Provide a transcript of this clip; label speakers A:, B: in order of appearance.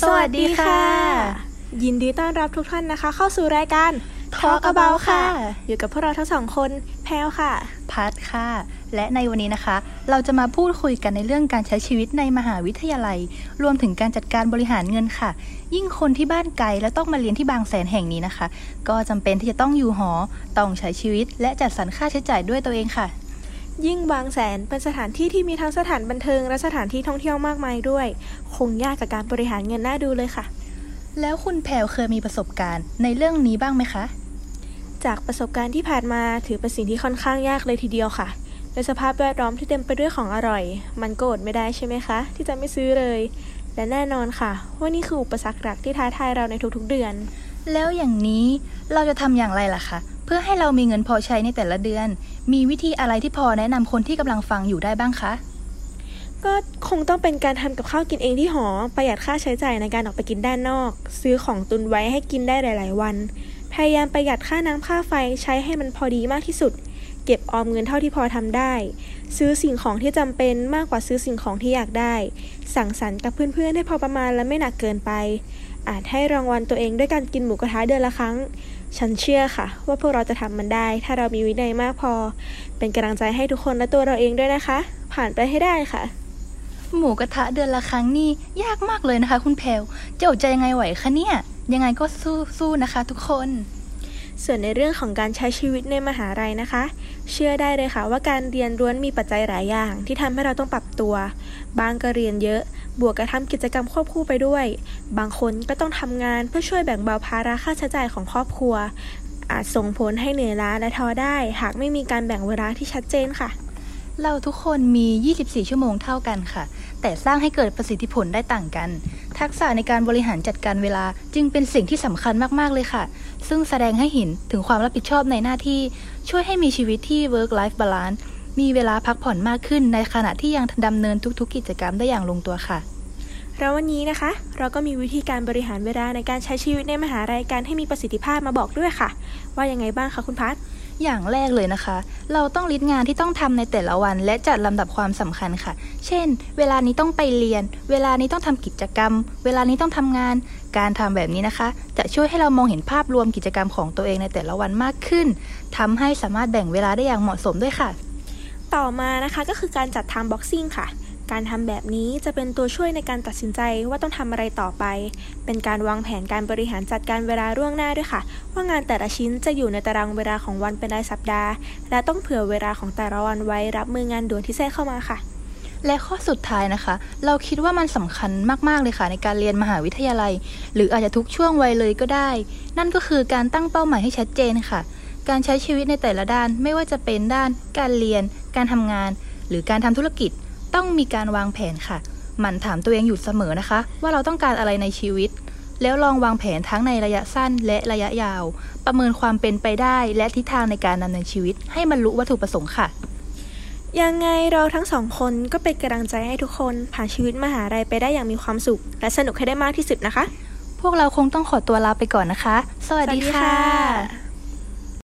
A: สวัสดีค่ะ
B: ยินดีต้อนรับทุกท่านนะคะ เข้าสู่รายการ
A: Talk About ค่ะ
B: อยู่กับพวกเราทั้งสองคนแพลวค่ะ
A: พัดค่ะ และในวันนี้นะคะ เราจะมาพูดคุยกันในเรื่องการใช้ชีวิตในมหาวิทยาลัย รวมถึงการจัดการบริหารเงินค่ะ ยิ่งคนที่บ้านไกลและต้องมาเรียนที่บางแสนแห่งนี้นะคะ ก็จำเป็นที่จะต้องอยู่หอ ต้องใช้ชีวิต และจัดสรรค่าใช้จ่ายด้วยตัวเองค่ะ
B: ยิ่งบางแสนเป็นสถานที่ที่มีทั้งสถานบันเทิงและสถานที่ท่องเที่ยวมากมายด้วย คงยากกับการบริหารเงินน่าดูเลยค่ะ
A: แล้วคุณแพรวเคยมีประสบการณ์ในเรื่องนี้บ้างไหมคะ
B: จากประสบการณ์ที่ผ่านมาถือเป็นสิ่งที่ค่อนข้างยากเลยทีเดียวค่ะในสภาพแวดล้อมที่เต็มไปด้วยของอร่อย มันก็อดไม่ได้ใช่ไหมคะ ที่จะไม่ซื้อเลย และแน่นอนค่ะว่านี่คืออุปสรรคหลักที่ท้าทายเราในทุกๆเดือน
A: แล้วอย่างนี้เราจะทำอย่างไรล่ะคะเพื่อให้เรามีเงินพอใช้ในแต่ละเดือน มีวิธีอะไรที่พอแนะนำคนที่กำลังฟังอยู่ได้บ้างคะ
B: ก็คงต้องเป็นการทำกับข้าวกินเองที่หอ ประหยัดค่าใช้จ่ายในการออกไปกินด้านนอก ซื้อของตุนไว้ให้กินได้หลาย ๆ วัน พยายามประหยัดค่าน้ำค่าไฟใช้ให้มันพอดีมากที่สุด เก็บออมเงินเท่าที่พอทำได้ ซื้อสิ่งของที่จำเป็นมากกว่าซื้อสิ่งของที่อยากได้ สั่งสรรค์กับเพื่อนๆให้พอประมาณและไม่หนักเกินไปอาจให้รางวัลตัวเองด้วยการกินหมูกระทะเดือนละครั้ง ฉันเชื่อค่ะ ว่าพวกเราจะทำมันได้ ถ้าเรามีวินัยมากพอ เป็นกำลังใจให้ทุกคนและตัวเราเองด้วยนะคะ ผ่านไปให้ได้ค่ะ
A: หมูกระทะเดือนละครั้งนี่ยากมากเลยนะคะ คุณแพลวจะอดใจยังไงไหวคะเนี่ย ยังไงก็สู้สู้นะคะ ทุกคน
B: ส่วนในเรื่องของการใช้ชีวิตในมหาลัยนะคะ เชื่อได้เลยค่ะว่าการเรียนร้วนมีปัจจัยหลายอย่าง ที่ทำให้เราต้องปรับตัว บางก็เรียนเยอะ บวกกับทำกิจกรรมควบคู่ไปด้วย บางคนก็ต้องทำงานเพื่อช่วยแบ่งเบาภาระค่าใช้จ่ายของครอบครัว อาจส่งผลให้เหนื่อยล้าและท้อได้ หากไม่มีการแบ่งเวลาที่ชัดเจนค่ะ
A: เราทุกคนมี 24 ชั่วโมงเท่ากันค่ะ แต่สร้างให้เกิดประสิทธิผลได้ต่างกัน ทักษะในการบริหารจัดการเวลาจึงเป็นสิ่งที่สำคัญมากๆเลยค่ะ ซึ่งแสดงให้เห็นถึงความรับผิดชอบในหน้าที่ ช่วยให้มีชีวิตที่ work life balance มีเวลาพักผ่อนมากขึ้นในขณะที่ยังดำเนินทุก ๆ กิจกรรมได้อย่างลงตัวค่ะ
B: แล้ววันนี้นะคะ เราก็มีวิธีการบริหารเวลาในการใช้ชีวิตในมหาลัยการให้มีประสิทธิภาพมาบอกด้วยค่ะ ว่ายังไงบ้างคะคุณพัฒ
A: อย่างแรกเลยนะคะ เราต้องลิสต์งานที่ต้องทำในแต่ละวัน และจัดลำดับความสำคัญค่ะ เช่น เวลานี้ต้องไปเรียน เวลานี้ต้องทำกิจกรรม เวลานี้ต้องทำงาน การทำแบบนี้นะคะ จะช่วยให้เรามองเห็นภาพรวมกิจกรรมของตัวเองในแต่ละวันมากขึ้นทำให้สามารถแบ่งเวลาได้อย่างเหมาะสมด้วยค่ะ
B: ต่อมานะคะก็คือการจัด time boxing ค่ะ การทำแบบนี้จะเป็นตัวช่วยในการตัดสินใจว่าต้องทำอะไรต่อไป เป็นการวางแผนการบริหารจัดการเวลาล่วงหน้าด้วยค่ะ ว่างานแต่ละชิ้นจะอยู่ในตารางเวลาของวันเป็นรายสัปดาห์ และต้องเผื่อเวลาของแต่ละวันไว้รับมืองานด่วนที่แทรกเข้ามาค่ะ
A: และข้อสุดท้ายนะคะ เราคิดว่ามันสำคัญมากๆเลยค่ะ ในการเรียนมหาวิทยาลัย หรืออาจจะทุกช่วงวัยเลยก็ได้ นั่นก็คือการตั้งเป้าหมายให้ชัดเจนค่ะ การใช้ชีวิตในแต่ละด้านไม่ว่าจะเป็นด้าน การเรียน การทำงาน หรือการทำธุรกิจ ต้องมีการวางแผนค่ะ หมั่นถามตัวเองอยู่เสมอนะคะ ว่าเราต้องการอะไรในชีวิต แล้วลองวางแผนทั้งในระยะสั้นและระยะยาว ประเมินความเป็นไปได้และทิศทางในการดำเนินชีวิต ให้บรรลุวัตถุประสงค์ค่ะ
B: ยังไงเราทั้งสองคนก็เป็นกำลังใจให้ทุกคนผ่านชีวิตมหาลัยไปได้อย่างมีความสุข และสนุกให้ได้มากที่สุดนะคะ
A: พวกเราคงต้องขอตัวลาไปก่อนนะคะ สวัสดี
B: สวัสดี
A: ค่ะ
B: ค่ะ